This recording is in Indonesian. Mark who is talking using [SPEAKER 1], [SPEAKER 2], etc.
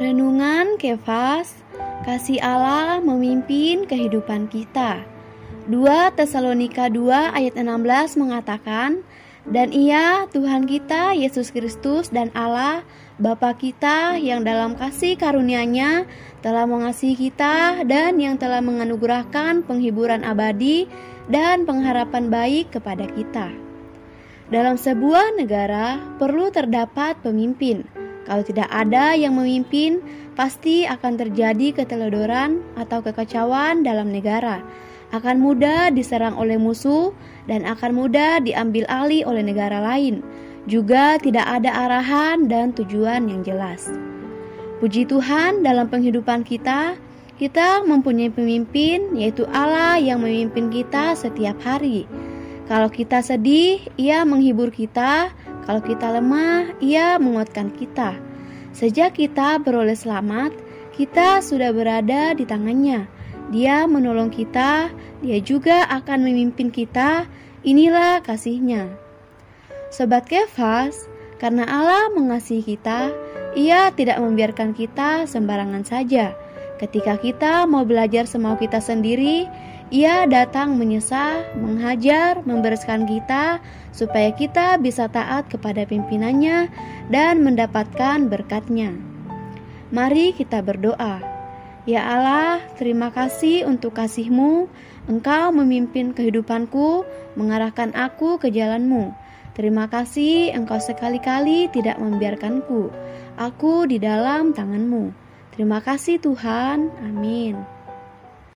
[SPEAKER 1] Renungan Kefas, kasih Allah memimpin kehidupan kita. 2 Tesalonika 2 ayat 16 mengatakan, dan ia Tuhan kita Yesus Kristus dan Allah Bapa kita yang dalam kasih karunia-Nya telah mengasihi kita dan yang telah menganugerahkan penghiburan abadi dan pengharapan baik kepada kita. Dalam sebuah negara perlu terdapat pemimpin kalau tidak ada yang memimpin, pasti akan terjadi keteledoran atau kekacauan dalam negara. Akan mudah diserang oleh musuh dan akan mudah diambil alih oleh negara lain. Juga tidak ada arahan dan tujuan yang jelas. Puji Tuhan, dalam penghidupan kita, kita mempunyai pemimpin, yaitu Allah yang memimpin kita setiap hari. Kalau kita sedih, Ia menghibur kita. Kalau kita lemah, Ia menguatkan kita. Sejak kita beroleh selamat, kita sudah berada di tangannya. Dia menolong kita, dia juga akan memimpin kita. Inilah kasihnya. Sobat Kefas, karena Allah mengasihi kita, ia tidak membiarkan kita sembarangan saja. Ketika kita mau belajar semau kita sendiri, ia datang menyesah, menghajar, membereskan kita supaya kita bisa taat kepada pimpinannya dan mendapatkan berkatnya. Mari kita berdoa. Ya Allah, terima kasih untuk kasihmu. Engkau memimpin kehidupanku, mengarahkan aku ke jalanmu. Terima kasih engkau sekali-kali tidak membiarkanku. Aku di dalam tanganmu. Terima kasih Tuhan. Amin.